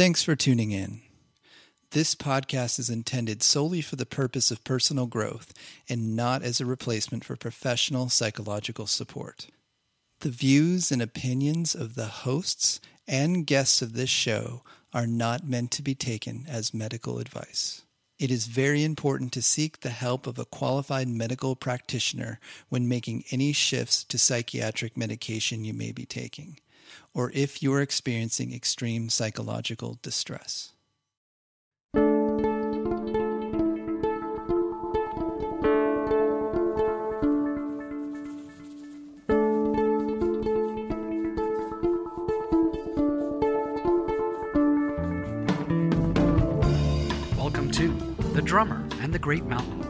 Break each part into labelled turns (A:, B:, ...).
A: Thanks for tuning in. This podcast is intended solely for the purpose of personal growth and not as a replacement for professional psychological support. The views and opinions of the hosts and guests of this show are not meant to be taken as medical advice. It is very important to seek the help of a qualified medical practitioner when making any shifts to psychiatric medication you may be taking, or if you are experiencing extreme psychological distress.
B: Welcome to The Drummer and the Great Mountain,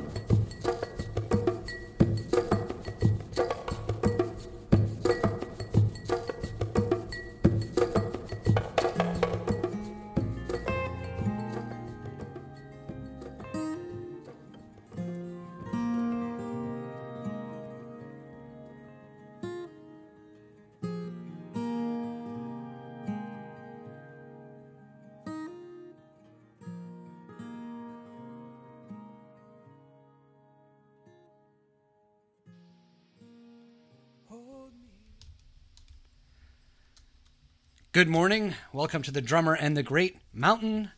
B: Good morning. Welcome to the Drummer and the Great Mountain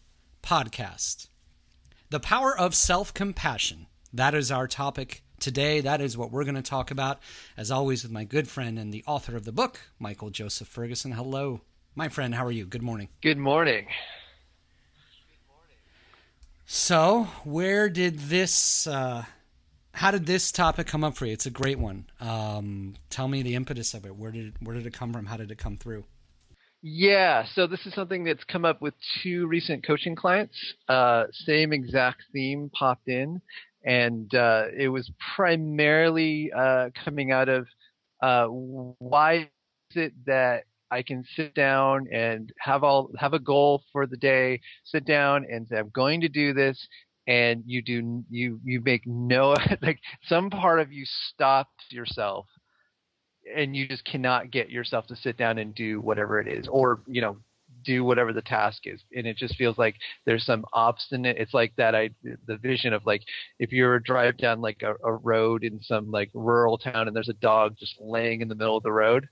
B: podcast. The power of self compassion. That is our topic today. That is what we're going to talk about, as always, with my good friend and the author of the book, Michael Joseph Ferguson. Hello, my friend. How are you? Good morning.
C: Good morning.
B: So, where did this, uh, how did this topic come up for you? It's a great one. Um, tell me the impetus of it. Where did, it, where did it come from? How did it come through?
C: Yeah, so this is something that's come up with two recent coaching clients. Uh, same exact theme popped in, and uh, it was primarily uh, coming out of uh, why is it that I can sit down and have all have a goal for the day, sit down and say I'm going to do this, and you do you you make no like some part of you stops yourself and you just cannot get yourself to sit down and do whatever it is or you know do whatever the task is. And it just feels like there's some obstinate it's like that i the vision of like if you're drive down like a, a road in some like rural town and there's a dog just laying in the middle of the road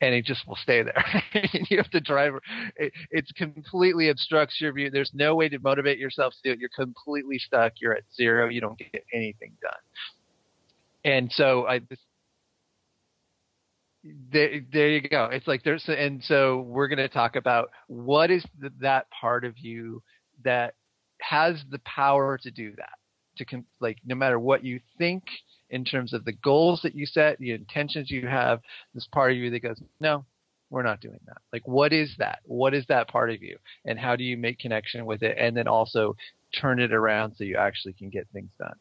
C: and it just will stay there. You have to drive it, it's completely obstructs your view. There's no way to motivate yourself to do it. You're completely stuck. You're at zero. You don't get anything done. And so i this there, there you go. It's like there's, and so we're going to talk about what is the, that part of you that has the power to do that. To com- like, no matter what you think in terms of the goals that you set, the intentions you have, this part of you that goes, no, we're not doing that. Like, what is that? What is that part of you? And how do you make connection with it? And then also turn it around so you actually can get things done.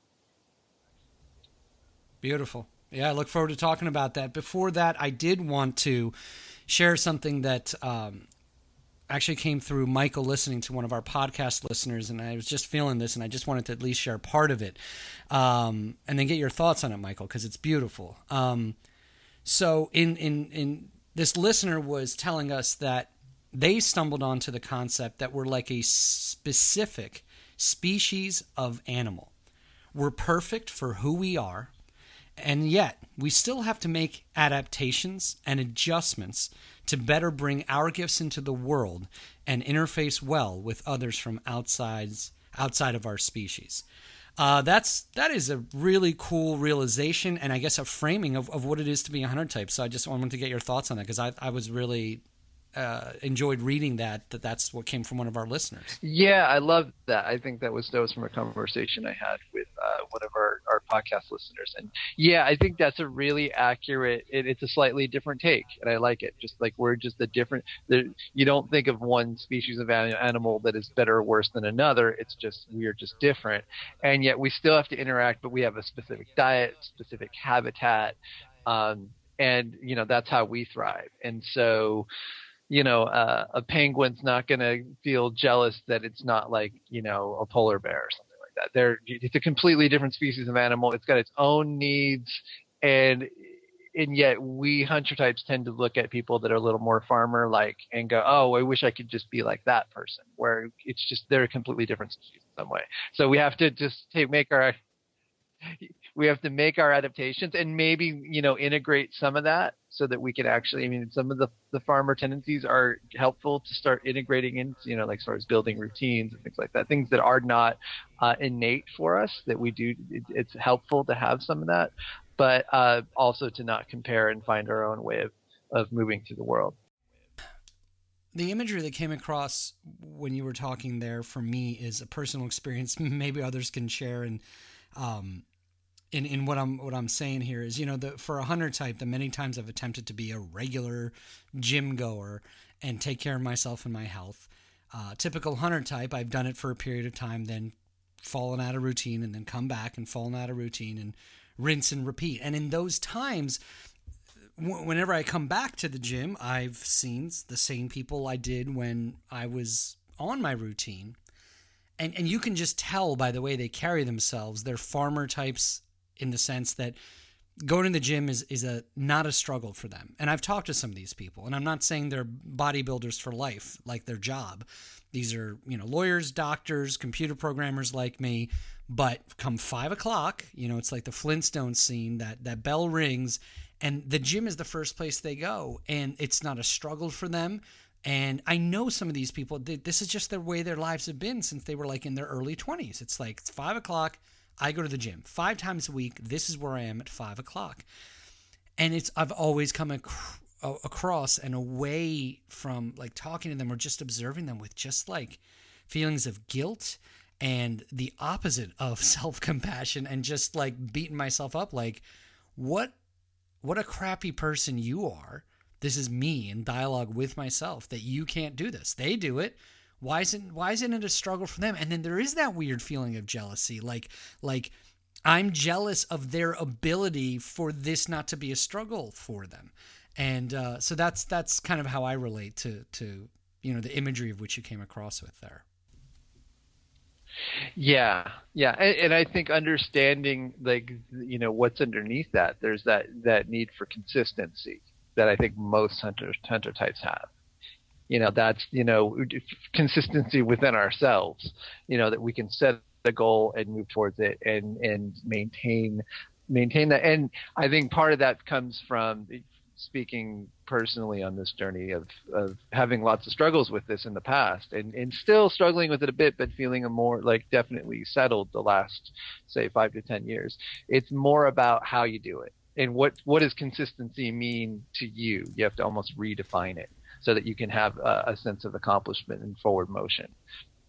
B: Beautiful. Yeah, I look forward to talking about that. Before that, I did want to share something that um, actually came through Michael listening to one of our podcast listeners, and I was just feeling this, and I just wanted to at least share part of it, um, and then get your thoughts on it, Michael, because it's beautiful. Um, So in in in this listener was telling us that they stumbled onto the concept that we're like a specific species of animal. We're perfect for who we are, and yet we still have to make adaptations and adjustments to better bring our gifts into the world and interface well with others from outside outside of our species. Uh, that's that is a really cool realization and I guess a framing of, of what it is to be a hunter type. So I just wanted to get your thoughts on that because I, I was really uh, enjoyed reading that that that's what came from one of our listeners.
C: Yeah, I love that. I think that was that was from a conversation I had with uh, one of our, our podcast listeners, and yeah, I think that's a really accurate. It, it's a slightly different take, and I like it. Just like we're just a different. you don't think of one species of animal that is better or worse than another. It's just we are just different, and yet we still have to interact, but we have a specific diet, specific habitat. Um, and you know that's how we thrive and so you know, uh, a penguin's not going to feel jealous that it's not like, you know, a polar bear or something like that. They're, it's a completely different species of animal. It's got its own needs. And, and yet we hunter types tend to look at people that are a little more farmer like and go, oh, I wish I could just be like that person. Where it's just they're a completely different species in some way. So we have to just take make our we have to make our adaptations and maybe you know integrate some of that so that we can actually i mean some of the, the farmer tendencies are helpful to start integrating into you know like far as building routines and things like that things that are not uh, innate for us that we do it, it's helpful to have some of that but uh, also to not compare and find our own way of, of moving through the world.
B: The imagery that came across when you were talking there for me is a personal experience maybe others can share and um, in in what I'm what I'm saying here is, you know, the for a hunter type, the many times I've attempted to be a regular gym goer and take care of myself and my health. Uh, typical hunter type, I've done it for a period of time, then fallen out of routine, and then come back and fallen out of routine and rinse and repeat. And in those times, w- whenever I come back to the gym, I've seen the same people I did when I was on my routine. And, and you can just tell by the way they carry themselves. They're farmer types in the sense that going to the gym is is a not a struggle for them. And I've talked to some of these people, and I'm not saying they're bodybuilders for life, like their job. These are you know lawyers, doctors, computer programmers like me. But come five o'clock, you know it's like the Flintstone scene that that bell rings, and the gym is the first place they go, and it's not a struggle for them. And I know some of these people. This is just the way their lives have been since they were like in their early 20s. It's like it's five o'clock I go to the gym five times a week. This is where I am at five o'clock, and it's I've always come ac- across and away from like talking to them or just observing them with just like feelings of guilt and the opposite of self compassion and just like beating myself up like what what a crappy person you are. This is me in dialogue with myself that you can't do this. They do it why isn't why isn't it a struggle for them? And then there is that weird feeling of jealousy, like like I'm jealous of their ability for this not to be a struggle for them, and uh, so that's that's kind of how I relate to to you know the imagery of which you came across with there.
C: Yeah, yeah, and, and, I think understanding like you know what's underneath that, there's that that need for consistency that I think most hunter hunter types have you know that's you know consistency within ourselves you know that we can set a goal and move towards it and and maintain maintain that and i think part of that comes from speaking personally on this journey of, of having lots of struggles with this in the past and, and still struggling with it a bit, but feeling a more like definitely settled the last say five to ten years. It's more about how you do it and what what does consistency mean to you. You have to almost redefine it so that you can have a, a sense of accomplishment and forward motion.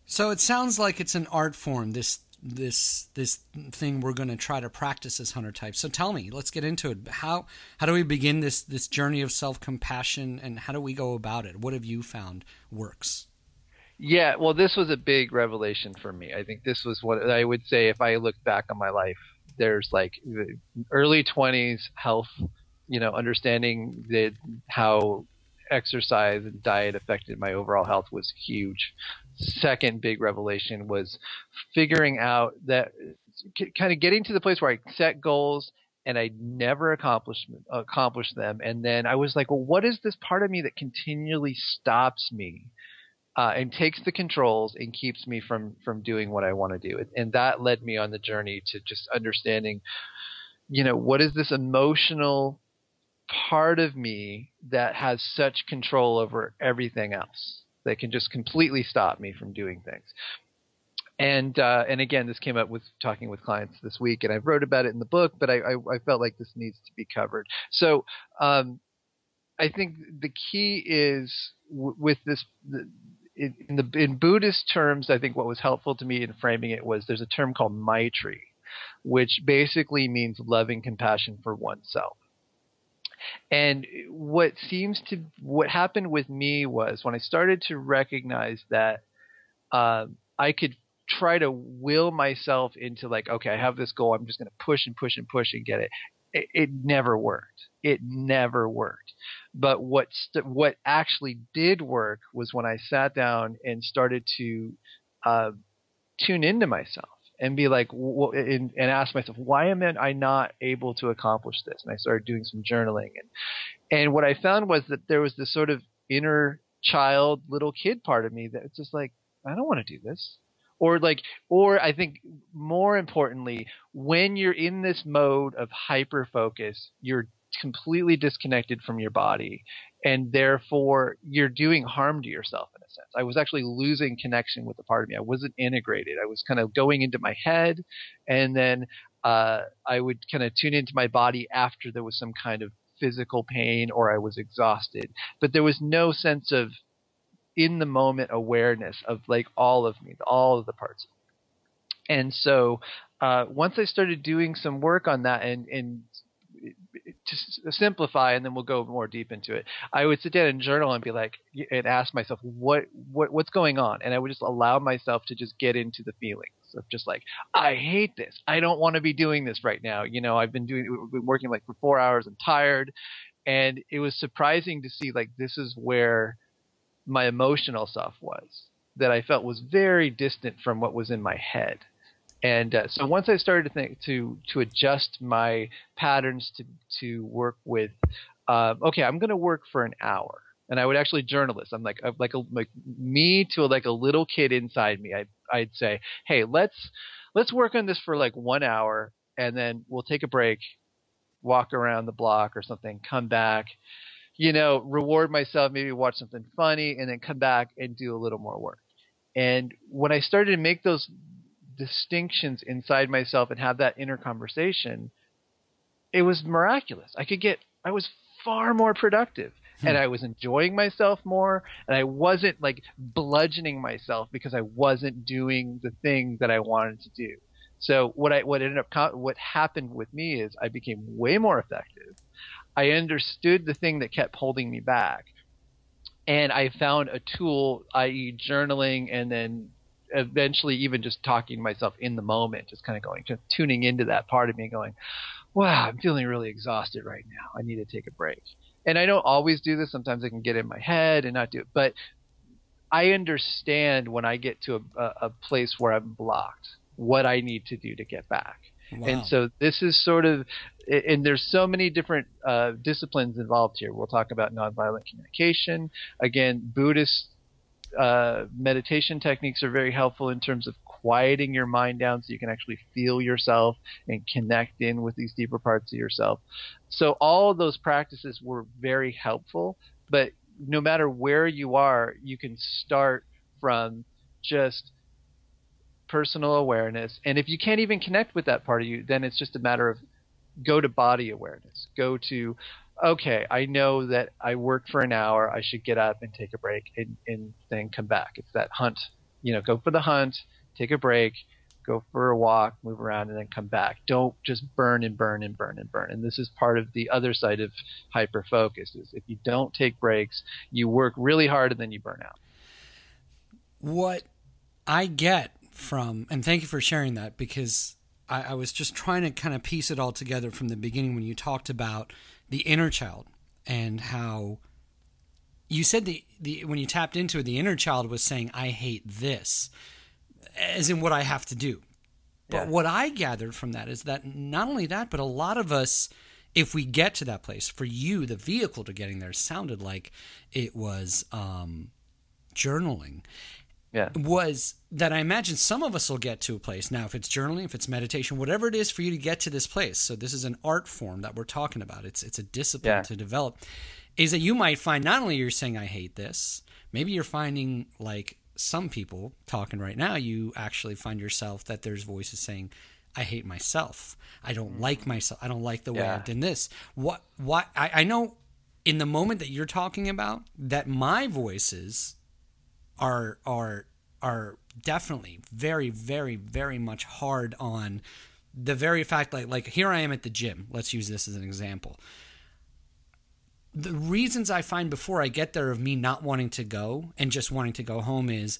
B: So it sounds like it's an art form. This this this thing we're going to try to practice as hunter types. So tell me, let's get into it. How how do we begin this this journey of self compassion, and how do we go about it? What have you found works?
C: Yeah, well, this was a big revelation for me. I think this was what I would say if I look back on my life. There's like early 20s health, you know, understanding that how exercise and diet affected my overall health was huge. Second big revelation was figuring out that kind of getting to the place where I set goals and I never accomplished accomplished them. And then I was like, well, what is this part of me that continually stops me uh, and takes the controls and keeps me from from doing what I want to do? And that led me on the journey to just understanding, you know, what is this emotional part of me that has such control over everything else that can just completely stop me from doing things and uh, and again, this came up with talking with clients this week, and I wrote about it in the book, but I, I, I felt like this needs to be covered. So um, I think the key is w- with this. The, in, the in Buddhist terms, I think what was helpful to me in framing it was there's a term called Maitri, which basically means loving compassion for oneself. And what seems to what happened with me was when I started to recognize that uh, I could try to will myself into like, okay, I have this goal. I'm just going to push and push and push and get it. It, it never worked. It never worked. But what st- what actually did work was when I sat down and started to uh, tune into myself and be like, and, and ask myself, why am I not able to accomplish this? And I started doing some journaling, and and what I found was that there was this sort of inner child, little kid part of me that was just like, I don't want to do this. Or like or i think more importantly when you're in this mode of hyper focus you're completely disconnected from your body and therefore you're doing harm to yourself in a sense. I was actually losing connection with the part of me. I wasn't integrated. I was kind of going into my head and then uh, i would kind of tune into my body after there was some kind of physical pain or i was exhausted. But there was no sense of in the moment awareness of like all of me, all of the parts. And so uh, once I started doing some work on that and, and to simplify, and then we'll go more deep into it. I would sit down and journal and be like, and ask myself, what, what, what's going on? And I would just allow myself to just get into the feelings of just like, I hate this. I don't want to be doing this right now. You know, I've been doing, been working like for four hours. I'm tired, and it was surprising to see like this is where my emotional self was that I felt was very distant from what was in my head. And uh, so once I started to think to to adjust my patterns to to work with, uh, okay, I'm going to work for an hour, and I would actually journal this. I'm like like a, like me to like a little kid inside me. I I'd say, hey, let's let's work on this for like one hour, and then we'll take a break, walk around the block or something, come back, you know, reward myself, maybe watch something funny, and then come back and do a little more work. And when I started to make those distinctions inside myself and have that inner conversation, it was miraculous. I could get, I was far more productive. Hmm. And I was enjoying myself more, and I wasn't like bludgeoning myself because I wasn't doing the thing that I wanted to do. So what I what ended up what happened with me is I became way more effective. I understood the thing that kept holding me back. And I found a tool, i.e., journaling, and then eventually even just talking to myself in the moment, just kind of going, just tuning into that part of me, going, wow, I'm feeling really exhausted right now. I need to take a break. And I don't always do this. Sometimes I can get in my head and not do it. But I understand when I get to a, a place where I'm blocked what I need to do to get back. Wow. And so this is sort of, and there's so many different uh, disciplines involved here. We'll talk about nonviolent communication. Again, Buddhist uh, meditation techniques are very helpful in terms of quieting your mind down so you can actually feel yourself and connect in with these deeper parts of yourself. So all of those practices were very helpful, but no matter where you are, you can start from just personal awareness. And if you can't even connect with that part of you, then it's just a matter of go to body awareness. Go to, okay, I know that I work for an hour. I should get up and take a break and, and then come back. It's that hunt. You know, go for the hunt, take a break, go for a walk, move around, and then come back. Don't just burn and burn and burn and burn. And this is part of the other side of hyper focus is if you don't take breaks, you work really hard and then you burn out.
B: What I get from, and thank you for sharing that because I, I was just trying to kind of piece it all together from the beginning when you talked about the inner child and how you said the, the when you tapped into it, the inner child was saying, I hate this, as in what I have to do. But
C: Yeah.
B: what I gathered from that is that not only that, but a lot of us, if we get to that place, for you, the vehicle to getting there sounded like it was um, journaling.
C: Yeah.
B: Was that I imagine some of us will get to a place now, if it's journaling, if it's meditation, whatever it is for you to get to this place. So this is an art form that we're talking about. It's it's a discipline
C: Yeah.
B: to develop. Is that you might find not only you're saying I hate this, maybe you're finding like some people talking right now, you actually find yourself that there's voices saying, I hate myself. I don't mm. like myself. I don't like the way
C: Yeah.
B: I've done this. What what I, I know in the moment that you're talking about that my voices are are are definitely very very very much hard on the very fact like like here I am at the gym. Let's use this as an example. The reasons I find before I get there of me not wanting to go and just wanting to go home is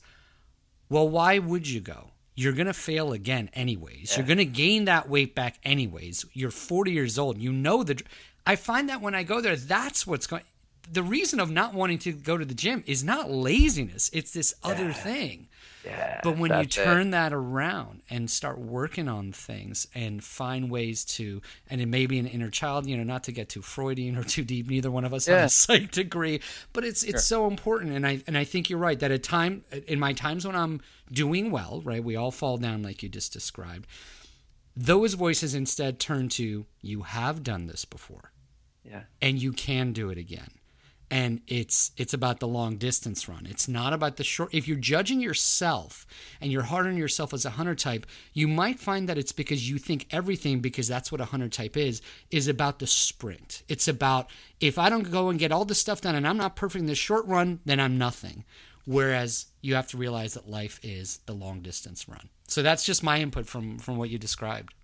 B: well, why would you go? You're going to fail again anyways. You're going to gain that weight back anyways. You're 40 years old. You know the I find that when I go there that's what's going the reason of not wanting to go to the gym is not laziness. It's this other thing.
C: Yeah.
B: But when you
C: that's it.
B: turn that around and start working on things and find ways to, and it may be an inner child, you know, not to get too Freudian or too deep. Neither one of us have
C: Yeah.
B: a psych degree, but it's it's so important. And I and I think you're right that at time in my times when I'm doing well, right, we all fall down like you just described. Those voices instead turn to you have done this before
C: Yeah.
B: and you can do it again and it's it's about the long distance run. It's not about the short if you're judging yourself and you're hard on yourself as a hunter type you might find that it's because you think everything because that's what a hunter type is is about the sprint. It's about if i don't go and get all this stuff done and i'm not perfect in the short run then i'm nothing. Whereas you have to realize that life is the long distance run. So that's just my input from from what you described.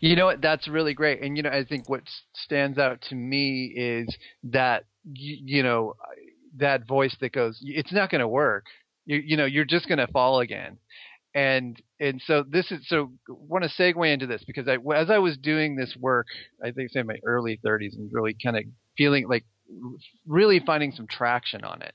C: You know what? That's really great. And you know, I think what stands out to me is that you, you know that voice that goes, "It's not going to work." You you know, you're just going to fall again. And and so this is so want to segue into this because I as I was doing this work, I think say in my early 30s and really kind of feeling like really finding some traction on it.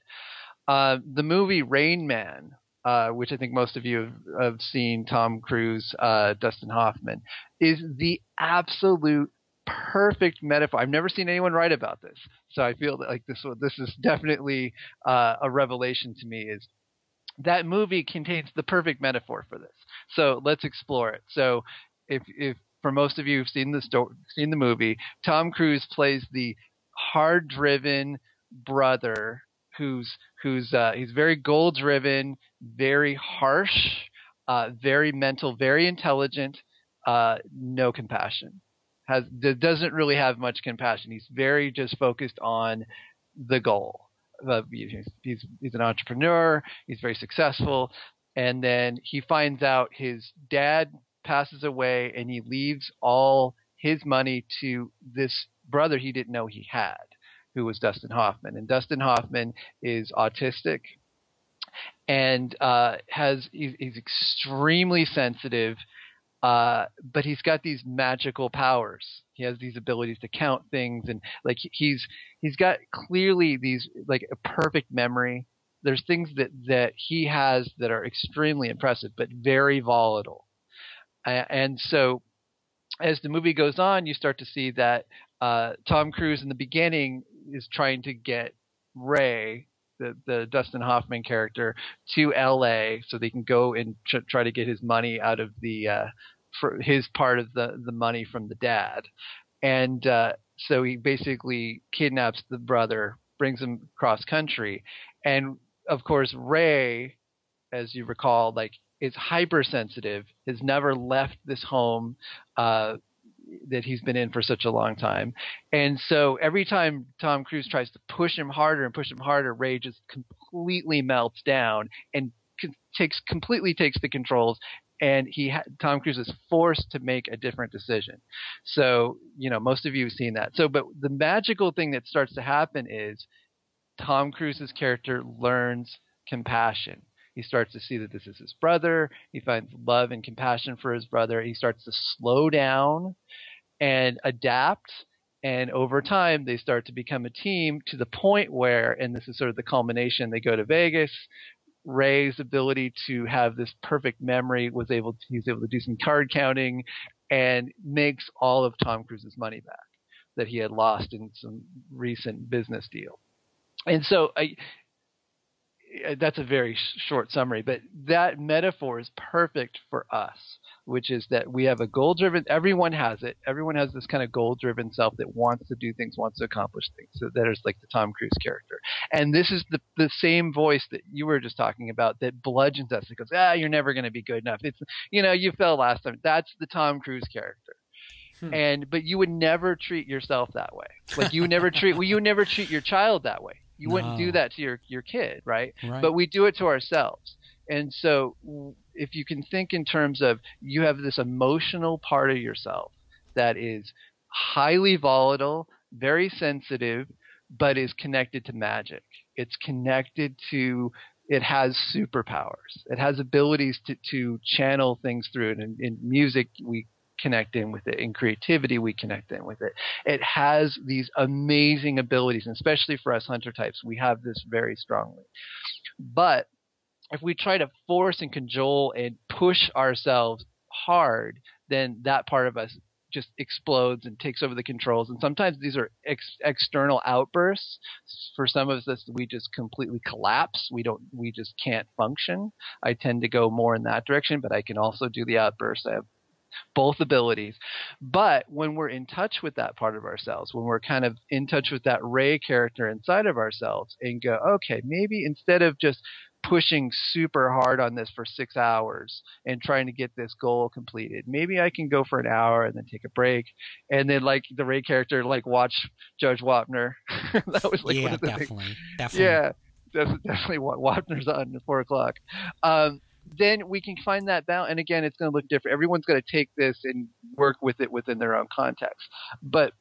C: Uh, the movie Rain Man, uh, which I think most of you have, have seen, Tom Cruise, uh, Dustin Hoffman, is the absolute perfect metaphor. I've never seen anyone write about this, so I feel like this this is definitely uh, a revelation to me. Is that movie contains the perfect metaphor for this? So let's explore it. So if if for most of you who've seen the sto- seen the movie, Tom Cruise plays the hard-driven brother who's who's uh, he's very goal-driven, very harsh, uh, very mental, very intelligent, uh, no compassion. Has doesn't really have much compassion. He's very just focused on the goal. Uh, he's, he's he's an entrepreneur. He's very successful, and then he finds out his dad passes away, and he leaves all his money to this brother he didn't know he had, who was Dustin Hoffman. And Dustin Hoffman is autistic and uh, has he's, he's extremely sensitive, uh, but he's got these magical powers. He has these abilities to count things, and like he's he's got clearly these like a perfect memory. There's things that that he has that are extremely impressive, but very volatile. A- and so, as the movie goes on, you start to see that uh, Tom Cruise in the beginning is trying to get Ray, the the Dustin Hoffman character, to L.A. so they can go and tr- try to get his money out of the uh, for his part of the the money from the dad, and uh, so he basically kidnaps the brother, brings him cross country, and of course Ray, as you recall, like is hypersensitive, has never left this home. Uh, that he's been in for such a long time. And so every time Tom Cruise tries to push him harder and push him harder, Ray just completely melts down and takes completely takes the controls. And he ha- Tom Cruise is forced to make a different decision. So you know most of you have seen that. So but the magical thing that starts to happen is Tom Cruise's character learns compassion. He starts to see that this is his brother. He finds love and compassion for his brother. He starts to slow down and adapt. And over time, they start to become a team to the point where, and this is sort of the culmination, they go to Vegas. Ray's ability to have this perfect memory was able to, he's able to do some card counting and makes all of Tom Cruise's money back that he had lost in some recent business deal. And so I, that's a very short summary, but that metaphor is perfect for us, which is that we have a goal driven, everyone has it. Everyone has this kind of goal driven self that wants to do things, wants to accomplish things. So that is like the Tom Cruise character. And this is the, the same voice that you were just talking about that bludgeons us. It goes, ah, you're never going to be good enough. It's, you know, you fell last time. That's the Tom Cruise character. Hmm. And but you would never treat yourself that way. Like you never treat well, you never treat your child that way. You no. wouldn't do that to your your kid, right? right? But we do it to ourselves. And so if you can think in terms of you have this emotional part of yourself that is highly volatile, very sensitive, but is connected to magic. It's connected to it has superpowers. It has abilities to, to channel things through it. And in music, we connect in with it. In creativity, we connect in with it. It has these amazing abilities, and especially for us hunter types, we have this very strongly. But if we try to force and cajole and push ourselves hard, then that part of us just explodes and takes over the controls. And sometimes these are ex- external outbursts. For some of us, we just completely collapse. We don't, we just can't function. I tend to go more in that direction, but I can also do the outbursts. I have both abilities. But when we're in touch with that part of ourselves, when we're kind of in touch with that Ray character inside of ourselves and go, okay, maybe instead of just pushing super hard on this for six hours and trying to get this goal completed. Maybe I can go for an hour and then take a break, and then like the Ray character, like watch Judge Wapner. that was like
B: yeah,
C: one of the
B: definitely,
C: things.
B: definitely,
C: yeah, that's definitely what Wapner's on at four o'clock. Um, then we can find that balance. And again, it's going to look different. Everyone's going to take this and work with it within their own context. But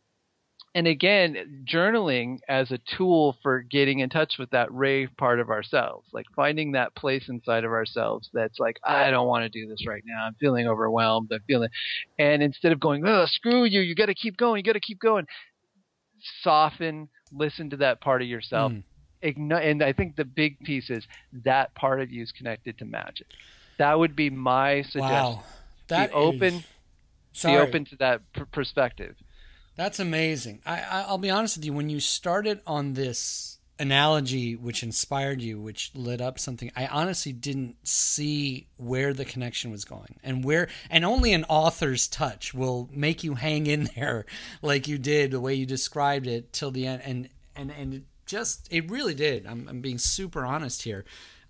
C: and again, journaling as a tool for getting in touch with that Ray part of ourselves, like finding that place inside of ourselves that's like, I don't want to do this right now. I'm feeling overwhelmed. I'm feeling, and instead of going, oh, screw you, you got to keep going, you got to keep going, soften, listen to that part of yourself, mm. And I think the big piece is that part of you is connected to magic. That would be my suggestion. Wow.
B: That
C: be open.
B: Sorry.
C: Be open to that pr- perspective.
B: That's amazing. I, I'll be honest with you. When you started on this analogy, which inspired you, which lit up something, I honestly didn't see where the connection was going, and where, and only an author's touch will make you hang in there, like you did, the way you described it till the end, and and and it just it really did. I'm, I'm being super honest here.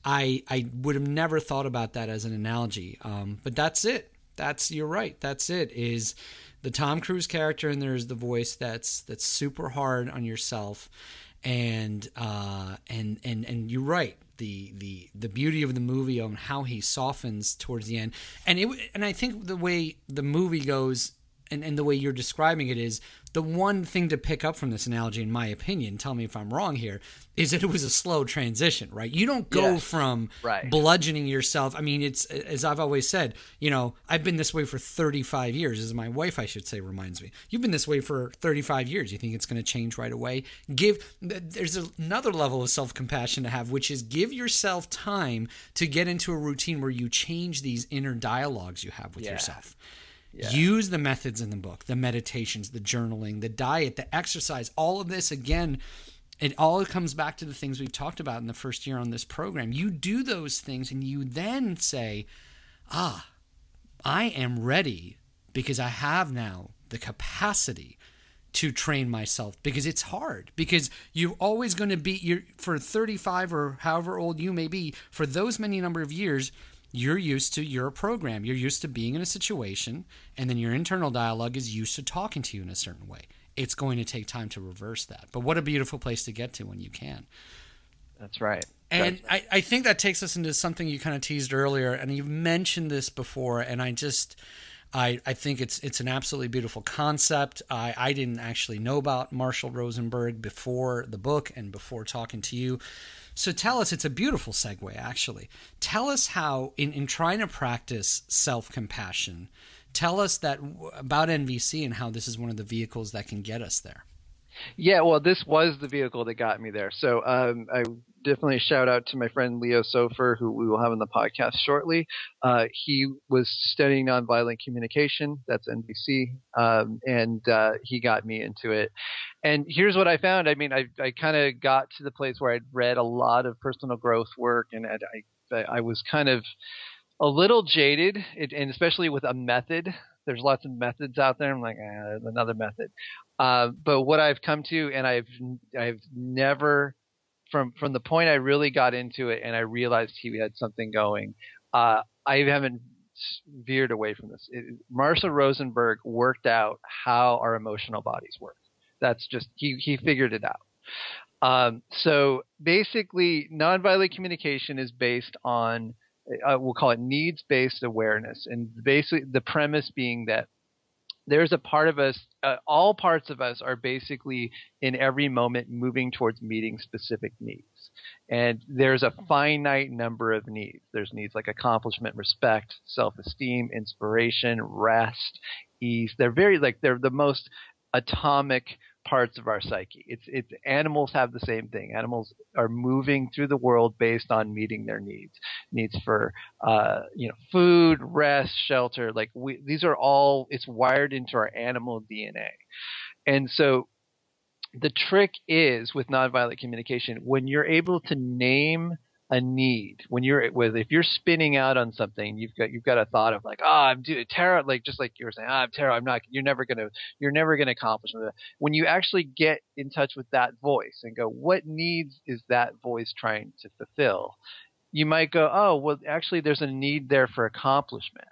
B: I I would have never thought about that as an analogy. Um, but that's it. That's you're right. That's it. Is the Tom Cruise character and there's the voice that's that's super hard on yourself, and uh, and and and you're right. The, the the beauty of the movie on how he softens towards the end, and it and I think the way the movie goes and, and the way you're describing it is the one thing to pick up from this analogy, in my opinion, tell me if I'm wrong here, is that it was a slow transition, right? You don't go yes, from
C: right.
B: bludgeoning yourself. I mean, it's as I've always said, you know, I've been this way for 35 years, as my wife, I should say, reminds me. You've been this way for 35 years. You think it's going to change right away? Give, there's another level of self compassion to have, which is give yourself time to get into a routine where you change these inner dialogues you have with
C: yeah.
B: yourself.
C: Yeah.
B: Use the methods in the book, the meditations, the journaling, the diet, the exercise, all of this again. It all comes back to the things we've talked about in the first year on this program. You do those things and you then say, ah, I am ready because I have now the capacity to train myself because it's hard because you're always going to be you're for 35 or however old you may be for those many number of years you're used to your program. You're used to being in a situation, and then your internal dialogue is used to talking to you in a certain way. It's going to take time to reverse that. But what a beautiful place to get to when you can.
C: That's right.
B: And I, I think that takes us into something you kind of teased earlier, and you've mentioned this before, and I just. I, I think it's it's an absolutely beautiful concept. I, I didn't actually know about Marshall Rosenberg before the book and before talking to you. So tell us, it's a beautiful segue actually. Tell us how, in, in trying to practice self compassion, tell us that about NVC and how this is one of the vehicles that can get us there.
C: Yeah, well, this was the vehicle that got me there. So um, I definitely shout out to my friend Leo Sofer, who we will have on the podcast shortly. Uh, he was studying nonviolent communication. That's NVC, um, and uh, he got me into it. And here's what I found. I mean, I, I kind of got to the place where I'd read a lot of personal growth work, and I, I, I was kind of a little jaded, and especially with a method there's lots of methods out there. I'm like, eh, another method. Uh, but what I've come to, and I've I've never from from the point I really got into it and I realized he had something going, uh, I haven't veered away from this. It, Marshall Rosenberg worked out how our emotional bodies work. That's just he he figured it out. Um, so basically, nonviolent communication is based on uh, we'll call it needs based awareness, and basically the premise being that there's a part of us, uh, all parts of us are basically in every moment moving towards meeting specific needs. And there's a finite number of needs. There's needs like accomplishment, respect, self esteem, inspiration, rest, ease. They're very like, they're the most atomic parts of our psyche. It's it's animals have the same thing. Animals are moving through the world based on meeting their needs. Needs for uh, you know food, rest, shelter. Like we, these are all it's wired into our animal DNA. And so the trick is with nonviolent communication when you're able to name a need. When you're with if you're spinning out on something you've got you've got a thought of like oh i'm doing terror like just like you were saying oh, i'm terror i'm not you're never gonna you're never gonna accomplish that when you actually get in touch with that voice and go what needs is that voice trying to fulfill? You might go oh well actually there's a need there for accomplishment.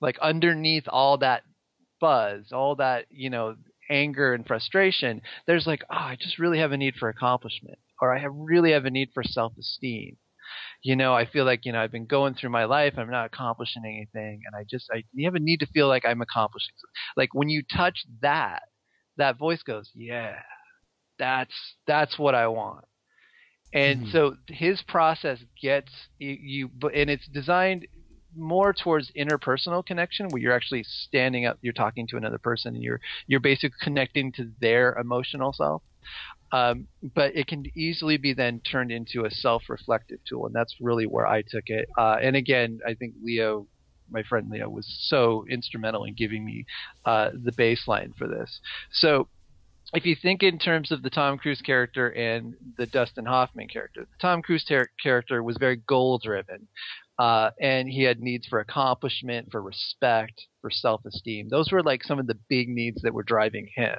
C: Like underneath all that buzz all that you know anger and frustration there's like oh i just really have a need for accomplishment or i have really have a need for self-esteem you know, I feel like, you know, I've been going through my life, I'm not accomplishing anything, and I just, I you have a need to feel like I'm accomplishing. Something. Like when you touch that, that voice goes, yeah, that's that's what I want. And mm-hmm. so his process gets you, and it's designed more towards interpersonal connection where you're actually standing up you're talking to another person and you're you're basically connecting to their emotional self um, but it can easily be then turned into a self-reflective tool, and that's really where I took it. Uh, and again, I think Leo, my friend Leo, was so instrumental in giving me uh, the baseline for this. So if you think in terms of the Tom Cruise character and the Dustin Hoffman character, the Tom Cruise ter- character was very goal driven. Uh, and he had needs for accomplishment, for respect, for self-esteem. Those were like some of the big needs that were driving him.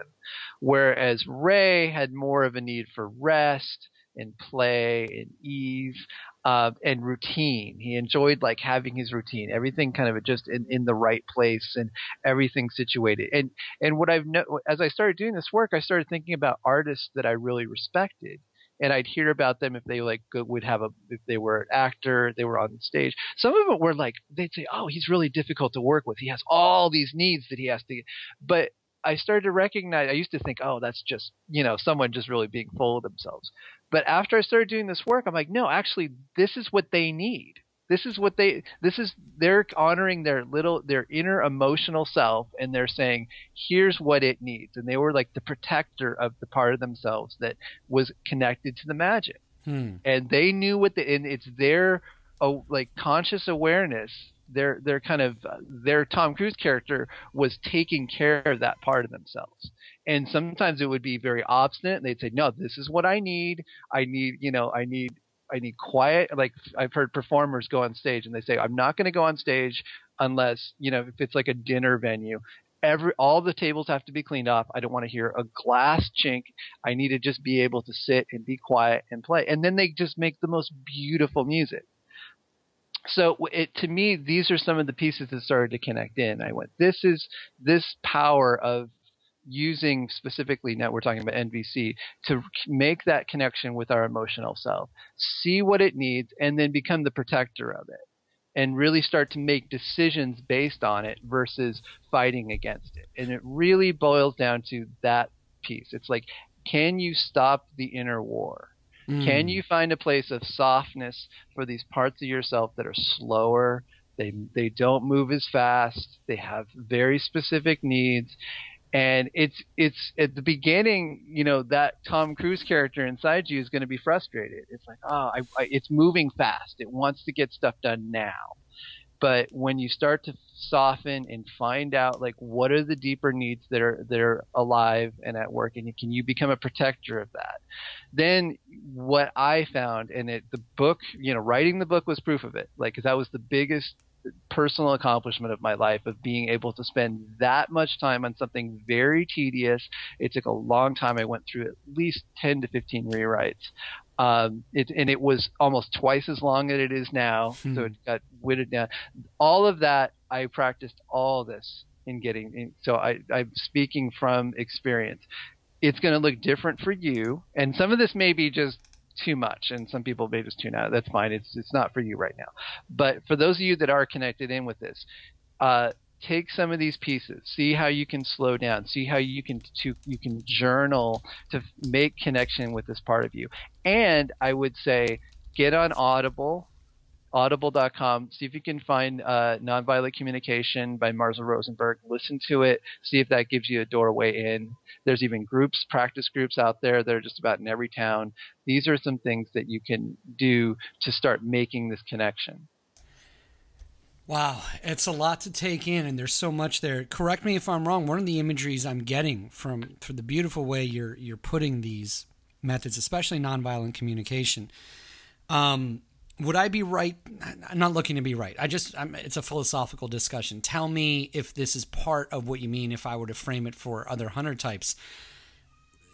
C: Whereas Ray had more of a need for rest and play and ease uh, and routine. He enjoyed like having his routine, everything kind of just in, in the right place and everything situated. And and what I've no- as I started doing this work, I started thinking about artists that I really respected and I'd hear about them if they like would have a if they were an actor, they were on stage. Some of them were like they'd say, "Oh, he's really difficult to work with. He has all these needs that he has to." But I started to recognize. I used to think, "Oh, that's just you know someone just really being full of themselves." But after I started doing this work, I'm like, "No, actually, this is what they need." This is what they this is they're honoring their little their inner emotional self and they're saying here's what it needs and they were like the protector of the part of themselves that was connected to the magic. Hmm. And they knew what the and it's their oh, like conscious awareness their their kind of their Tom Cruise character was taking care of that part of themselves. And sometimes it would be very obstinate. And they'd say, "No, this is what I need. I need, you know, I need I need quiet. Like I've heard performers go on stage and they say, I'm not going to go on stage unless, you know, if it's like a dinner venue. Every, all the tables have to be cleaned off. I don't want to hear a glass chink. I need to just be able to sit and be quiet and play. And then they just make the most beautiful music. So it, to me, these are some of the pieces that started to connect in. I went, this is this power of using specifically now we're talking about NVC to make that connection with our emotional self, see what it needs, and then become the protector of it. And really start to make decisions based on it versus fighting against it. And it really boils down to that piece. It's like, can you stop the inner war? Mm. Can you find a place of softness for these parts of yourself that are slower? They they don't move as fast. They have very specific needs, and it's it's at the beginning you know that tom cruise character inside you is going to be frustrated. It's like oh I, I, it's moving fast. It wants to get stuff done now. But when you start to soften and find out like what are the deeper needs that are that are alive and at work and can you become a protector of that? Then what i found and it the book you know writing the book was proof of it. Like that was the biggest personal accomplishment of my life of being able to spend that much time on something very tedious. It took a long time. I went through at least 10 to 15 rewrites. Um, it, and it was almost twice as long as it is now. Hmm. So it got whittled down. All of that, I practiced all this in getting, in, so I, I'm speaking from experience. It's going to look different for you. And some of this may be just too much, and some people may just tune out. That's fine. It's it's not for you right now. But for those of you that are connected in with this, uh, take some of these pieces. See how you can slow down. See how you can to you can journal to make connection with this part of you. And I would say get on Audible audible.com. See if you can find uh, Nonviolent Communication by Marshall Rosenberg. Listen to it. See if that gives you a doorway in. There's even groups, practice groups out there that are just about in every town. These are some things that you can do to start making this connection.
B: Wow, it's a lot to take in, and there's so much there. Correct me if I'm wrong. One of the imageries I'm getting from for the beautiful way you're you're putting these methods, especially nonviolent communication, um, would I be right? I'm not looking to be right. I just, I'm, it's a philosophical discussion. Tell me if this is part of what you mean if I were to frame it for other hunter types.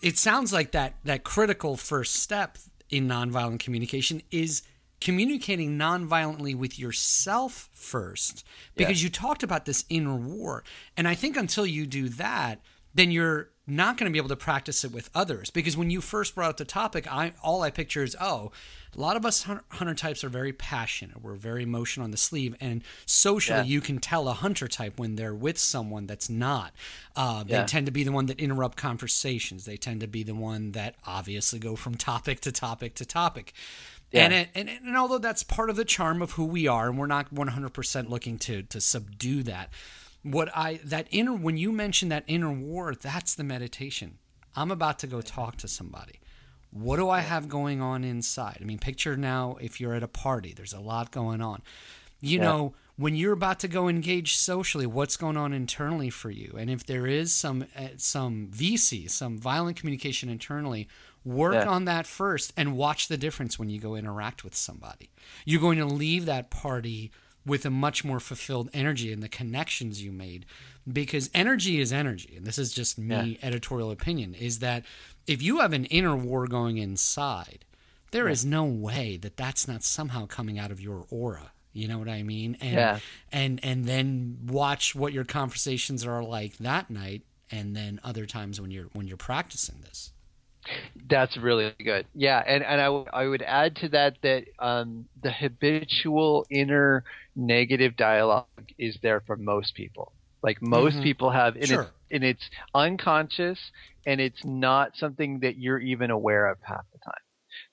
B: It sounds like that that critical first step in nonviolent communication is communicating nonviolently with yourself first because yeah. you talked about this inner war. And I think until you do that, then you're not going to be able to practice it with others because when you first brought up the topic, I all I picture is oh, a lot of us hunter types are very passionate. We're very emotional on the sleeve, and socially, yeah. you can tell a hunter type when they're with someone that's not. Uh, they yeah. tend to be the one that interrupt conversations. They tend to be the one that obviously go from topic to topic to topic. Yeah. And, it, and and although that's part of the charm of who we are, and we're not 100% looking to to subdue that, what I that inner when you mention that inner war, that's the meditation. I'm about to go talk to somebody. What do I have going on inside? I mean, picture now if you're at a party, there's a lot going on. You yeah. know, when you're about to go engage socially, what's going on internally for you? And if there is some uh, some VC, some violent communication internally, work yeah. on that first and watch the difference when you go interact with somebody. You're going to leave that party with a much more fulfilled energy and the connections you made because energy is energy and this is just me yeah. editorial opinion is that if you have an inner war going inside, there yeah. is no way that that's not somehow coming out of your aura. You know what I mean? And yeah. and and then watch what your conversations are like that night, and then other times when you're when you're practicing this.
C: That's really good. Yeah, and and I, w- I would add to that that um, the habitual inner negative dialogue is there for most people. Like most mm-hmm. people have, and, sure. it's, and it's unconscious, and it's not something that you're even aware of half the time.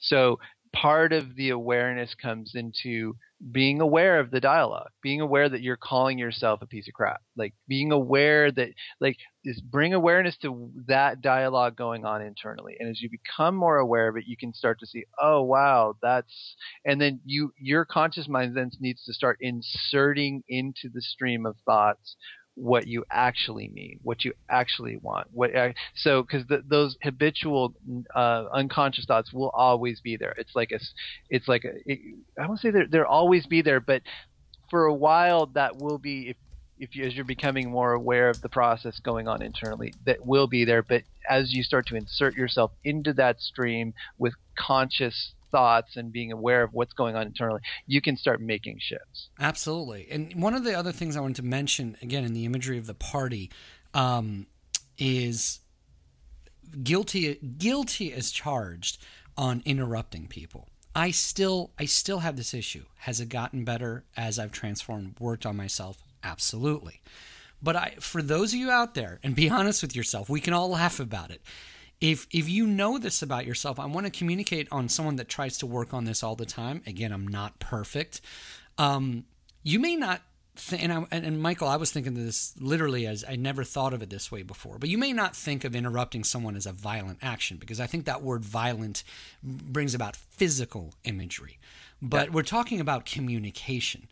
C: So part of the awareness comes into being aware of the dialogue, being aware that you're calling yourself a piece of crap, like being aware that, like, is bring awareness to that dialogue going on internally. And as you become more aware of it, you can start to see, oh wow, that's, and then you, your conscious mind then needs to start inserting into the stream of thoughts what you actually mean, what you actually want. What so because those habitual uh, unconscious thoughts will always be there. It's like a, it's like a, it, I won't say they're they'll always be there, but for a while that will be if if you, as you're becoming more aware of the process going on internally, that will be there. But as you start to insert yourself into that stream with conscious thoughts and being aware of what's going on internally, you can start making shifts.
B: Absolutely. And one of the other things I wanted to mention, again, in the imagery of the party, um, is guilty guilty as charged on interrupting people. I still I still have this issue. Has it gotten better as I've transformed, worked on myself? Absolutely. But I for those of you out there, and be honest with yourself, we can all laugh about it if if you know this about yourself, I want to communicate on someone that tries to work on this all the time. Again, I'm not perfect. Um, you may not th- and, I, and Michael, I was thinking of this literally as I never thought of it this way before. But you may not think of interrupting someone as a violent action because I think that word violent brings about physical imagery. But yeah. we're talking about communication.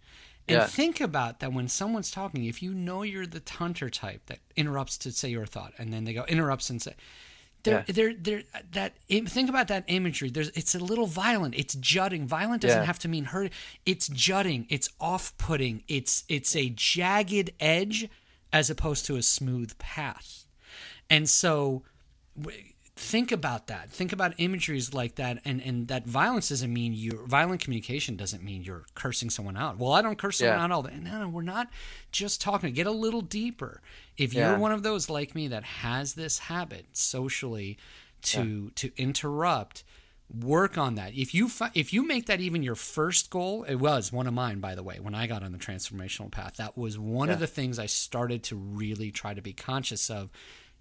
B: And yeah. think about that when someone's talking, if you know you're the hunter type that interrupts to say your thought, and then they go interrupts and say, they're, yeah. they're, they're, uh, that think about that imagery. There's, it's a little violent. It's jutting. Violent doesn't yeah. have to mean hurt. It's jutting. It's off-putting. It's, it's a jagged edge as opposed to a smooth path. And so, think about that. Think about imageries like that, and and that violence doesn't mean you violent communication doesn't mean you're cursing someone out. Well, I don't curse someone out all day. No, no, we're not just talking. Get a little deeper. If yeah. you're one of those like me that has this habit socially to yeah. to interrupt, work on that. If you if you make that even your first goal, it was one of mine by the way. When I got on the transformational path, that was one of the things I started to really try to be conscious of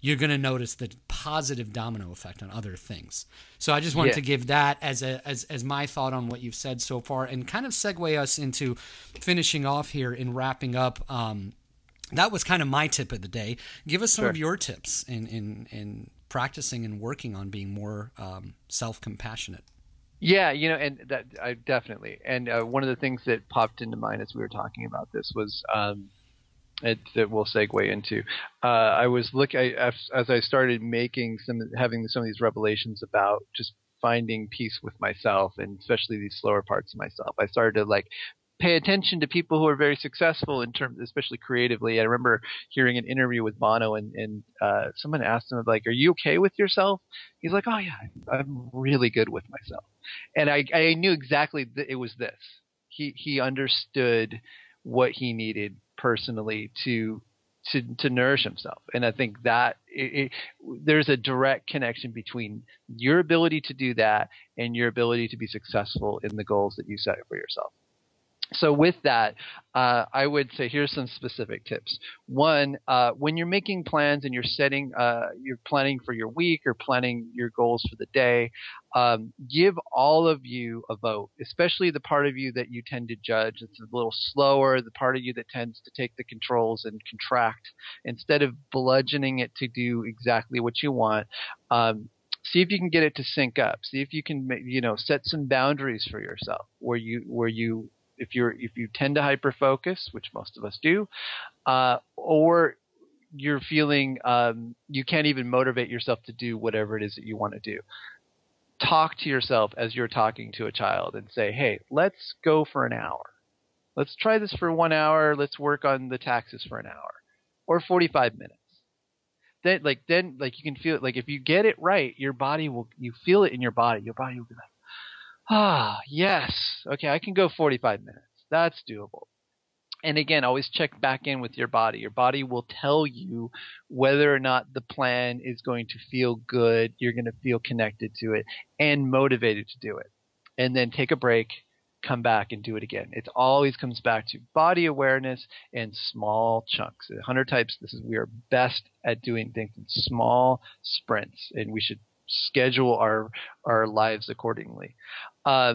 B: you're going to notice the positive domino effect on other things. So I just wanted yeah. to give that as a as as my thought on what you've said so far, and kind of segue us into finishing off here and wrapping up. Um, that was kind of my tip of the day. Give us some sure. of your tips in in in practicing and working on being more um, self compassionate.
C: Yeah, you know, and that I definitely. And uh, one of the things that popped into mind as we were talking about this was um, it, that we'll segue into. Uh, I was as, as I started making some, having some of these revelations about just finding peace with myself, and especially these slower parts of myself. I started to like pay attention to people who are very successful in terms, especially creatively. I remember hearing an interview with Bono, and, and uh, someone asked him like, "Are you okay with yourself?" He's like, "Oh yeah, I'm really good with myself," and I, I knew exactly that it was this. He he understood what he needed personally to to to nourish himself. And i think that it, it, there's a direct connection between your ability to do that and your ability to be successful in the goals that you set for yourself so with that, uh, I would say here's some specific tips. One, uh, when you're making plans and you're setting, uh, you're planning for your week or planning your goals for the day, um, give all of you a vote, especially the part of you that you tend to judge. It's a little slower, the part of you that tends to take the controls and contract instead of bludgeoning it to do exactly what you want. Um, see if you can get it to sync up see if you can you know set some boundaries for yourself where you where you if you're if you tend to hyper focus, which most of us do, uh, or you're feeling um, you can't even motivate yourself to do whatever it is that you want to do. Talk to yourself as you're talking to a child and say, "Hey, let's go for an hour. Let's try this for one hour. Let's work on the taxes for an hour, or 45 minutes." Then, like then, like you can feel it. Like if you get it right, your body will. You feel it in your body. Your body will be like, Ah, yes. Okay, I can go 45 minutes. That's doable. And again, always check back in with your body. Your body will tell you whether or not the plan is going to feel good. You're going to feel connected to it and motivated to do it. And then take a break, come back and do it again. It always comes back to body awareness and small chunks. Hunter types, this is we are best at doing things in small sprints, and we should schedule our our lives accordingly. Uh,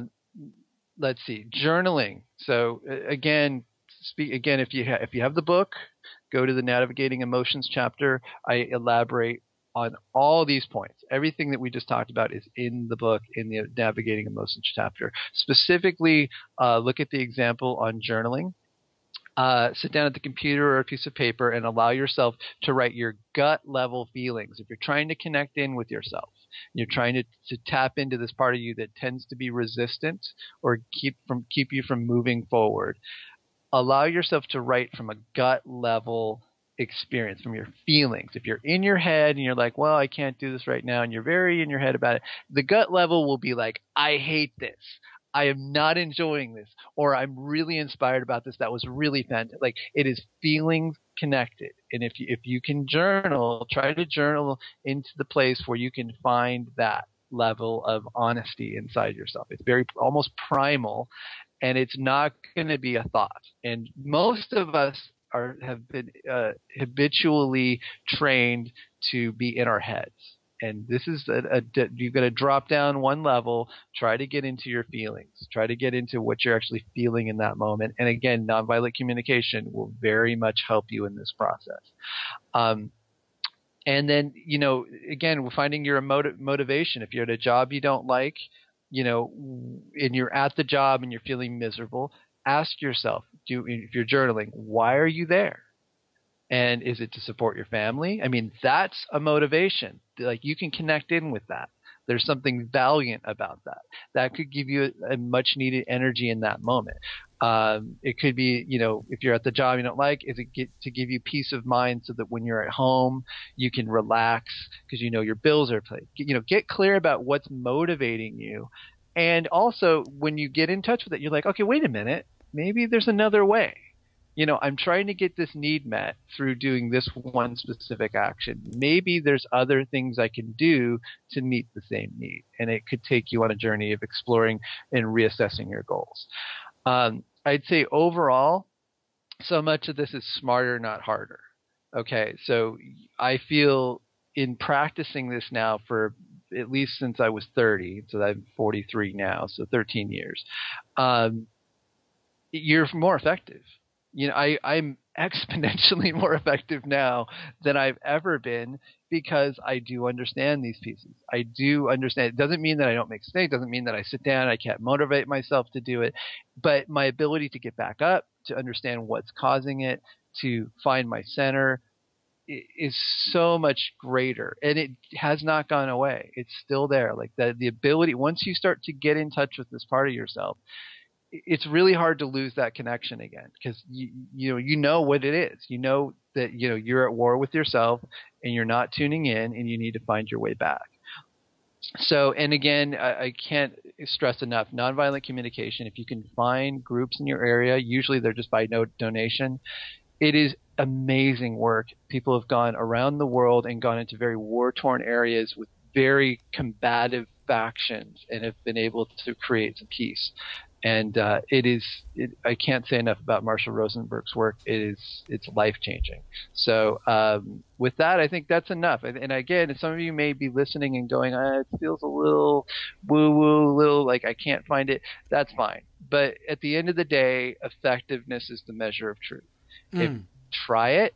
C: let's see, journaling. So again, speak again. If you ha- if you have the book, go to the navigating emotions chapter. I elaborate on all these points. Everything that we just talked about is in the book in the navigating emotions chapter. Specifically, uh, look at the example on journaling uh, sit down at the computer or a piece of paper and allow yourself to write your gut level feelings. If you're trying to connect in with yourself, you're trying to, to tap into this part of you that tends to be resistant or keep from keep you from moving forward. Allow yourself to write from a gut level experience, from your feelings. If you're in your head and you're like, well, I can't do this right now, and you're very in your head about it, the gut level will be like, I hate this. I am not enjoying this, or I'm really inspired about this. That was really fantastic. Like it is feelings connected, and if you, if you can journal, try to journal into the place where you can find that level of honesty inside yourself. It's very almost primal, and it's not going to be a thought. And most of us are have been uh, habitually trained to be in our heads and this is a, a you've got to drop down one level try to get into your feelings try to get into what you're actually feeling in that moment and again nonviolent communication will very much help you in this process. Um, and then you know again finding your motiv- motivation. If you're at a job you don't like you know and you're at the job and you're feeling miserable ask yourself do if you're journaling why are you there and is it to support your family? I mean, that's a motivation. Like you can connect in with that. There's something valiant about that. That could give you a, a much needed energy in that moment. Um, it could be, you know, if you're at the job you don't like, is it get, to give you peace of mind so that when you're at home you can relax because you know your bills are paid. You know, get clear about what's motivating you, and also when you get in touch with it, you're like, okay, wait a minute, maybe there's another way you know, I'm trying to get this need met through doing this one specific action. Maybe there's other things I can do to meet the same need. And it could take you on a journey of exploring and reassessing your goals. Um, I'd say overall, so much of this is smarter, not harder. Okay. So I feel in practicing this now for at least since I was 30, so I'm 43 now, so 13 years, um, you're more effective you know, I, I'm exponentially more effective now than I've ever been because I do understand these pieces. I do understand. It doesn't mean that I don't make mistakes. It doesn't mean that I sit down. I can't motivate myself to do it. But my ability to get back up, to understand what's causing it, to find my center, is so much greater and it has not gone away it's still there like the the ability once you start to get in touch with this part of yourself it's really hard to lose that connection again because you you know you know what it is. You know that you know you're at war with yourself and you're not tuning in and you need to find your way back. So and again, I, I can't stress enough nonviolent communication. If you can find groups in your area, usually they're just by no donation. It is amazing work. People have gone around the world and gone into very war torn areas with very combative factions and have been able to create some peace and uh, it is it, I can't say enough about Marshall Rosenberg's work. It is it's life changing. So um, with that, I think that's enough. And, and, again, some of you may be listening and going, ah, "It feels a little woo woo, little like I can't find it." That's fine. But at the end of the day, effectiveness is the measure of truth. Mm. If try it,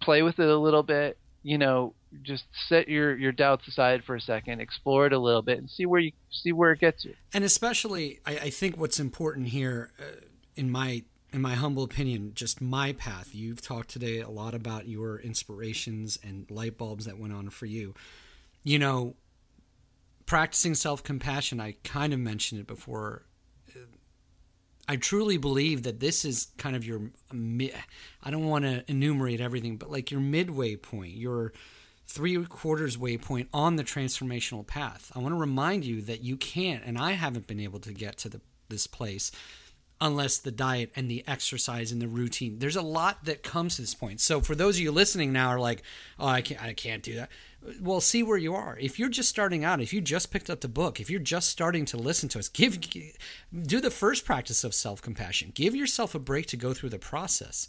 C: play with it a little bit. You know, just set your your doubts aside for a second, explore it a little bit, and see where you see where it gets you.
B: And especially, I, I think what's important here, uh, in my in my humble opinion, just my path. You've talked today a lot about your inspirations and light bulbs that went on for you. You know, practicing self compassion. I kind of mentioned it before. I truly believe that this is kind of your. I don't want to enumerate everything, but like your midway point, your three quarters waypoint on the transformational path. I want to remind you that you can't, and I haven't been able to get to the, this place unless the diet and the exercise and the routine. There's a lot that comes to this point. So for those of you listening now are like, oh, I can't, I can't do that. Well, see where you are. If you're just starting out, if you just picked up the book, if you're just starting to listen to us, give, do the first practice of self compassion. Give yourself a break to go through the process.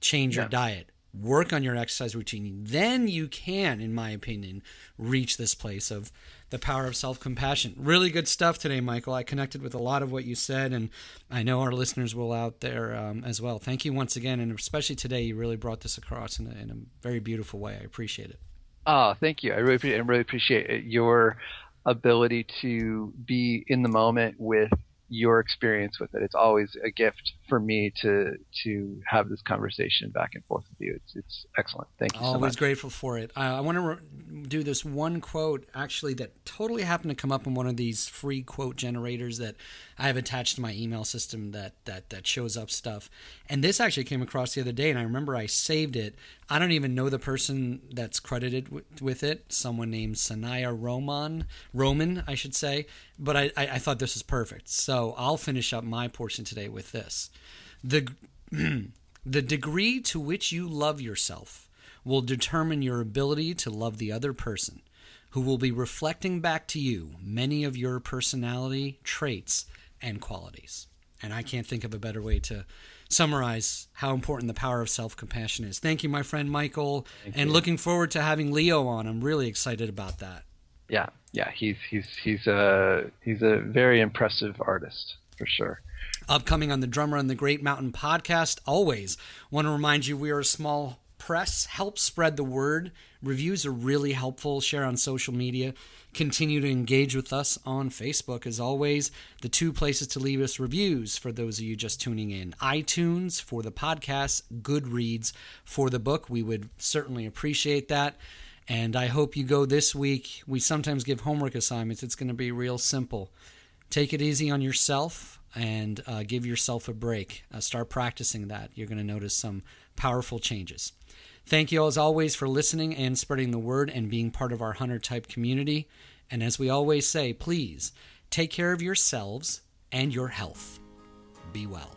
B: Change yeah. your diet work on your exercise routine, then you can, in my opinion, reach this place of the power of self compassion. Really good stuff today, Michael. I connected with a lot of what you said, and I know our listeners will out there um, as well. Thank you once again, and especially today, you really brought this across in a, in a very beautiful way. I appreciate it.
C: Oh, thank you. I really, appreciate, I really appreciate your ability to be in the moment with your experience with it. It's always a gift for me to to have this conversation back and forth with you. It's it's excellent. Thank you.
B: Always
C: so much.
B: Always grateful for it. I, I want to re- do this one quote actually that totally happened to come up in one of these free quote generators that I have attached to my email system that that that shows up stuff. And this actually came across the other day, and I remember I saved it. I don't even know the person that's credited w- with it. Someone named Sanaya Roman, Roman, I should say. But I, I, I thought this was perfect. So I'll finish up my portion today with this. The the degree to which you love yourself will determine your ability to love the other person, who will be reflecting back to you many of your personality traits and qualities. And I can't think of a better way to summarize how important the power of self compassion is. Thank you, my friend Michael,
C: Thank
B: and
C: you.
B: looking forward to having Leo on. I'm really excited about that.
C: Yeah, yeah, he's he's he's a he's a very impressive artist for sure.
B: Upcoming on the Drummer on the Great Mountain podcast, always want to remind you we are a small press. Help spread the word. Reviews are really helpful. Share on social media. Continue to engage with us on Facebook. As always, the two places to leave us reviews for those of you just tuning in iTunes for the podcast, Goodreads for the book. We would certainly appreciate that. And I hope you go this week. We sometimes give homework assignments, it's going to be real simple. Take it easy on yourself and uh, give yourself a break. Uh, start practicing that. You're going to notice some powerful changes. Thank you, as always, for listening and spreading the word and being part of our Hunter type community. And as we always say, please take care of yourselves and your health. Be well.